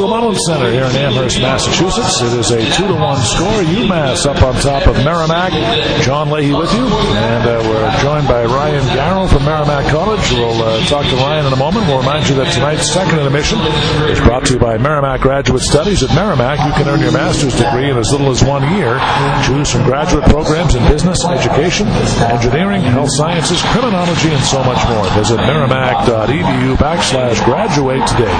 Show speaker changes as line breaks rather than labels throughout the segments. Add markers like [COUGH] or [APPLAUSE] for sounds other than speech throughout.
to the Center here in Amherst, Massachusetts. It is a two to one score. UMass up on top of Merrimack. John Leahy with you, and uh, we're joined by Ryan Garrow from Merrimack College. We'll uh, talk to Ryan in a moment. We'll remind you that tonight's second intermission is brought to you by Merrimack Graduate Studies. At Merrimack, you can earn your master's degree in as little as one year. Choose from graduate programs in business, education, engineering, health sciences, criminology, and so much more. Visit merrimack.edu backslash graduate today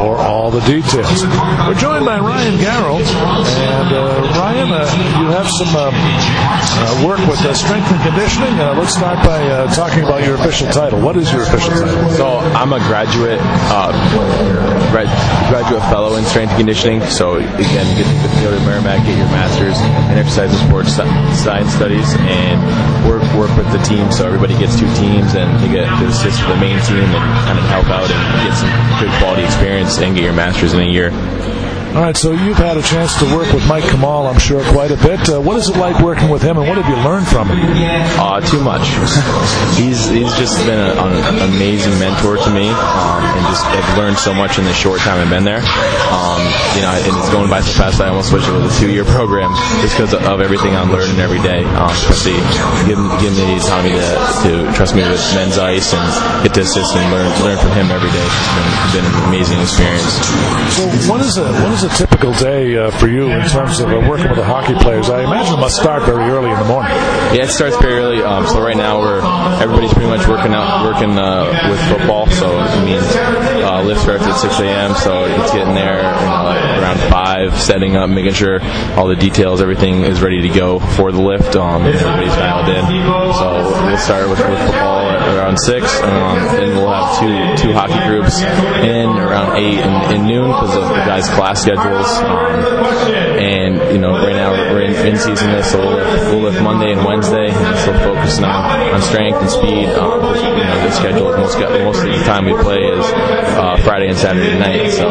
for all the details. We're joined by Ryan Garrow, and uh, Ryan, uh, you have some uh, uh work with uh, strength and conditioning. Uh, let's start by talking about your official title. What is your official title?
So I'm a graduate grad, graduate fellow in strength and conditioning. So again, get, to to Merrimack, get your master's in exercise and sports science studies, and work work with the team. So everybody gets two teams, and you get to assist the main team and kind of help out and get some good quality experience and get your master's in a year.
All right, so you've had a chance to work with Mike Kamal, I'm sure, quite a bit. Uh, what is it like working with him, and what have you learned from him?
Uh, too much. he's he's just been a, an amazing mentor to me, um, and just I've learned so much in the short time I've been there. Um, you know, and it's going by so fast. I almost wish it was a two-year program just because of everything I'm learning every day. Um, especially giving, giving me the autonomy to, to trust me with men's ice and get to assist and learn learn from him every day. It's been, been an amazing experience.
So, what is a what is a typical day uh, for you in terms of uh, working with the hockey players? I imagine it must start very early in the morning.
Yeah, it starts very early. Um, so right now we're everybody's pretty much working out, working uh, with football. So it means uh, lift starts at 6 a.m. So it's getting there around five, setting up, making sure all the details, everything is ready to go for the lift. Um, everybody's dialed in. So we'll start with, with football around six, um, and we'll have two two hockey groups in around eight and, and noon because of the guys' class schedules. Um, and you know, right now we're in, season this, so we'll lift, we'll lift Monday and Wednesday, and still focusing on, on strength and speed. Um, you know, the schedule most most of the time we play is uh, Friday and Saturday night, so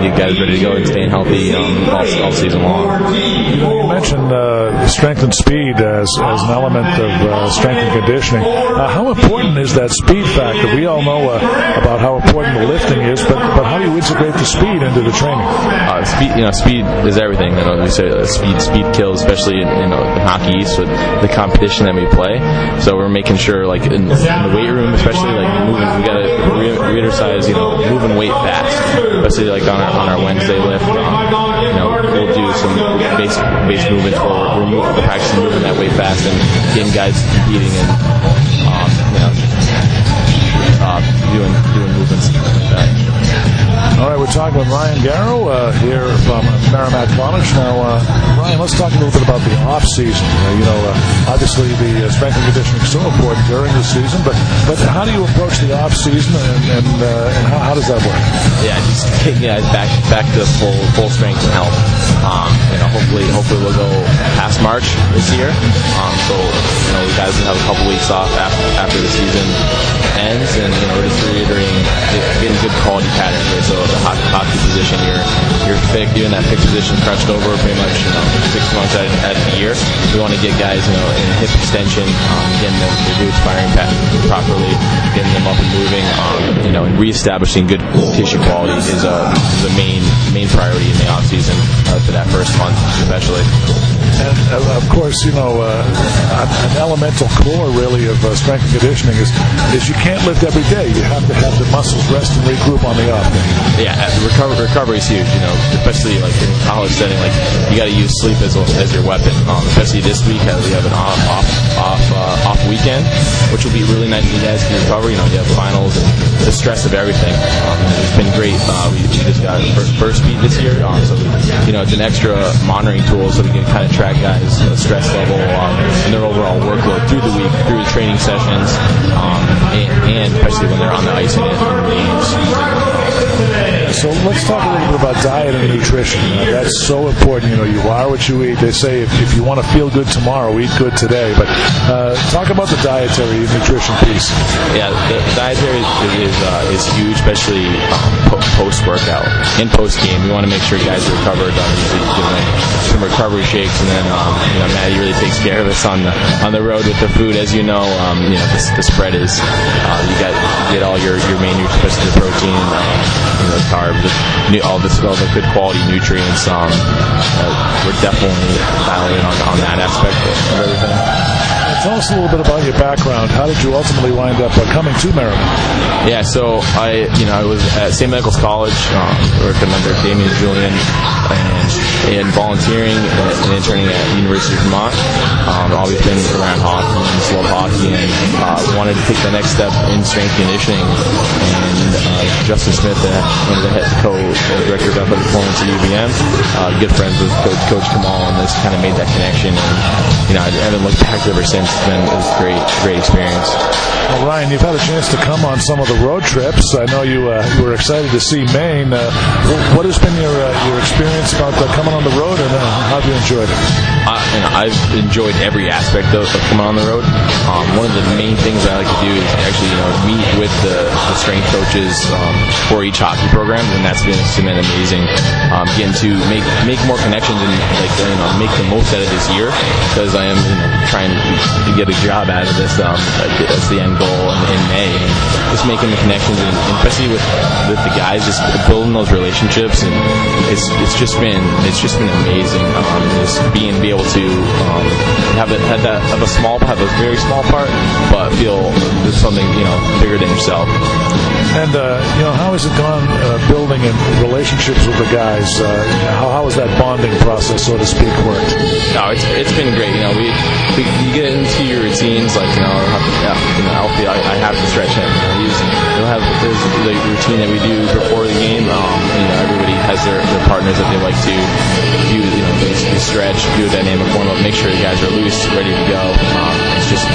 we get guys ready to go and staying healthy um, all, all, season long.
You mentioned uh, strength and speed as, as an element of uh, strength and conditioning. Uh, how important is that speed factor? We all know uh, about how important the lifting is, but but how do you integrate the speed into the training?
Uh, speed, you know, speed is everything. You know, we say uh, speed speed kills, especially in, know, in hockey East with the competition that we play. So we're making sure, like in, in the weight room, especially like moving, we gotta re- exercise, you know, moving weight fast, especially like on our on our Wednesday lift. Um, you know, we'll do some base base movements we're, we're, we're practicing moving that weight fast and getting guys competing and um, you know doing doing movements like that.
All right, we're talking with Ryan Garrow uh, here from Merrimack College. Now, uh, Ryan, let's talk a little bit about the off season. Uh, you know, uh, obviously the uh, strength and conditioning is so important during the season, but but how do you approach the off season, and and, uh, and how, how, does that work?
Yeah, just getting guys back back to full full strength and health. Um, you know, hopefully hopefully we'll go past March this year. Um, so you know, guys will have a couple weeks off after after the season ends, and you know, just reiterating getting good quality patterns. Right? So the hockey, hockey position, you're you're fixed, doing that fixed position crunched over pretty much you know six months out, of the year. We want to get guys you know in hip extension, um, getting them, their glutes firing properly, getting them up and moving, um, you know, and reestablishing good tissue quality is a is a main main priority in the off season uh, for that first month especially.
And uh, of course, you know, uh, an elemental core really of uh, strength and conditioning is is you can't lift every day. You have to have the muscles rest and regroup on the off day.
Yeah, recovery recovery is huge. You know, especially like in college setting, like you got to use sleep as as your weapon. Um, especially this week, as we have an off off off, uh, off weekend, which will be really nice for you guys to recover. You know, you have finals and the stress of everything. Um, it's been great. Uh, we, we just got first, Firstbeat this year, um, so you know it's an extra monitoring tool so we can kind of track guys' uh, stress level um, and their overall workload through the week, through the training sessions, um, and, and, especially when they're on the ice and in games.
So let's talk a little bit about diet and nutrition. Uh, that's so important. You know, you are what you eat. They say if, if you want to feel good tomorrow, eat good today. But uh, talk about the dietary nutrition piece.
Yeah, the, dietary is uh, is huge, especially um, post workout and post game. We want to make sure guys are recovered. Doing some recovery shakes, and then um, you know Maddie really takes care of us on the on the road with the food. As you know, um, you know the, the spread is uh, you got get all your your main nutrients, the protein. Um, you know, carbs, all this all the good quality nutrients. Um, uh, we're definitely dialing on, on that aspect of everything.
Tell us a little bit about your background. How did you ultimately wind up uh, coming to Merrimack?
Yeah, so I, you know, I was at St. Michael's College, um, working under Damien Julian, and, and volunteering and interning at University of Vermont. Um, always been around hockey, just love hockey, and uh, wanted to take the next step in strength conditioning. And uh, Justin Smith, uh, one of the head coach, uh, of athletic performance at UVM, uh, good friends with Coach, coach Kamal, and this kind of made that connection. And you know, I haven't looked back ever since it's been it was a great, great experience.
Well, Ryan, you've had a chance to come on some of the road trips. I know you, uh, you were excited to see Maine. Uh, what has been your uh, your experience about uh, coming on the road, and uh, how have you enjoyed it?
and I've enjoyed every aspect of, of coming on the road. Um, one of the main things I like to do is actually, you know, meet with the, the strength coaches um, for each hockey program, and that's been, it's been amazing. Um, getting to make make more connections and like you know make the most out of this year because I am you know, trying to get a job out of this. Um, that's the end goal in, in May. Just making the connections, and, especially with with the guys, just building those relationships, and it's it's just been it's just been amazing. Um, just being be able to um, have it have that have a small have a very small part, but feel something you know bigger than yourself.
And uh, you know, how has it gone uh, building in relationships with the guys? Uh, how, how has that bonding process, so to speak, worked?
No, it's it's been great. You know, we, we you get into your routines like you know, have to, yeah, you know, Alfie, I, I have to stretch him. He's, he'll have there's the routine that we do before the game. Um, you know, everybody has their, their partners that they like to do. You know, they stretch, do a dynamic warm up, make sure the guys are loose, ready to go. Um, it's just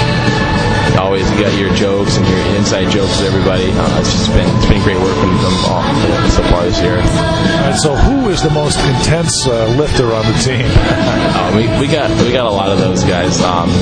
always you got your jokes and your inside jokes with everybody. Uh, it's just been it's been great working with them all so far this year.
And so, who is the most intense uh, lifter on the team? [LAUGHS]
uh, we, we got we got a lot of those guys. Um,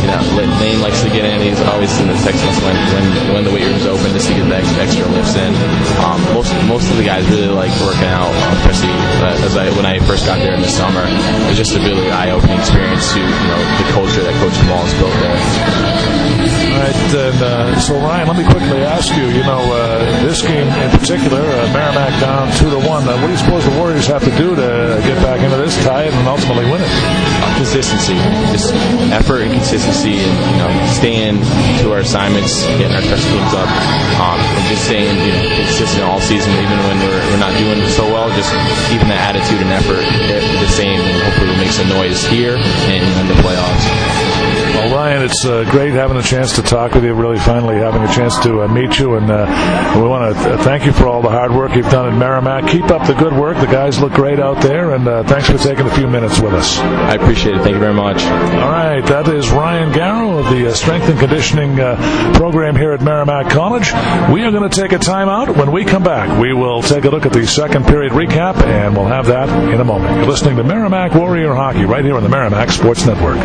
you know, Lane likes to get in. He's always in the text when, when when the weight room's open just to get the extra lifts in. Um, most most of the guys really like working out, especially uh, as I when I first got there in the summer. It was just a really eye-opening experience to you know the culture that Coach Kamal has built there.
All right, and uh, so Ryan, let me quickly ask you. You know, uh, this game in particular, uh, Merrimack down two to one. Uh, what do you suppose the Warriors have to do to get back into this tie and ultimately win it?
Consistency, just effort and consistency, and you know, staying to our assignments, getting our special teams up, um, and just staying you know consistent all season, even when we're, we're not doing so well. Just keeping that attitude and effort the same, and hopefully we'll make some noise here and in the
it's uh, great having a chance to talk with you. Really, finally having a chance to uh, meet you, and uh, we want to th- thank you for all the hard work you've done at Merrimack. Keep up the good work. The guys look great out there, and uh, thanks for taking a few minutes with us.
I appreciate it. Thank you very much.
All right, that is Ryan Garrow of the uh, Strength and Conditioning uh, program here at Merrimack College. We are going to take a timeout. When we come back, we will take a look at the second period recap, and we'll have that in a moment. You're listening to Merrimack Warrior Hockey right here on the Merrimack Sports Network.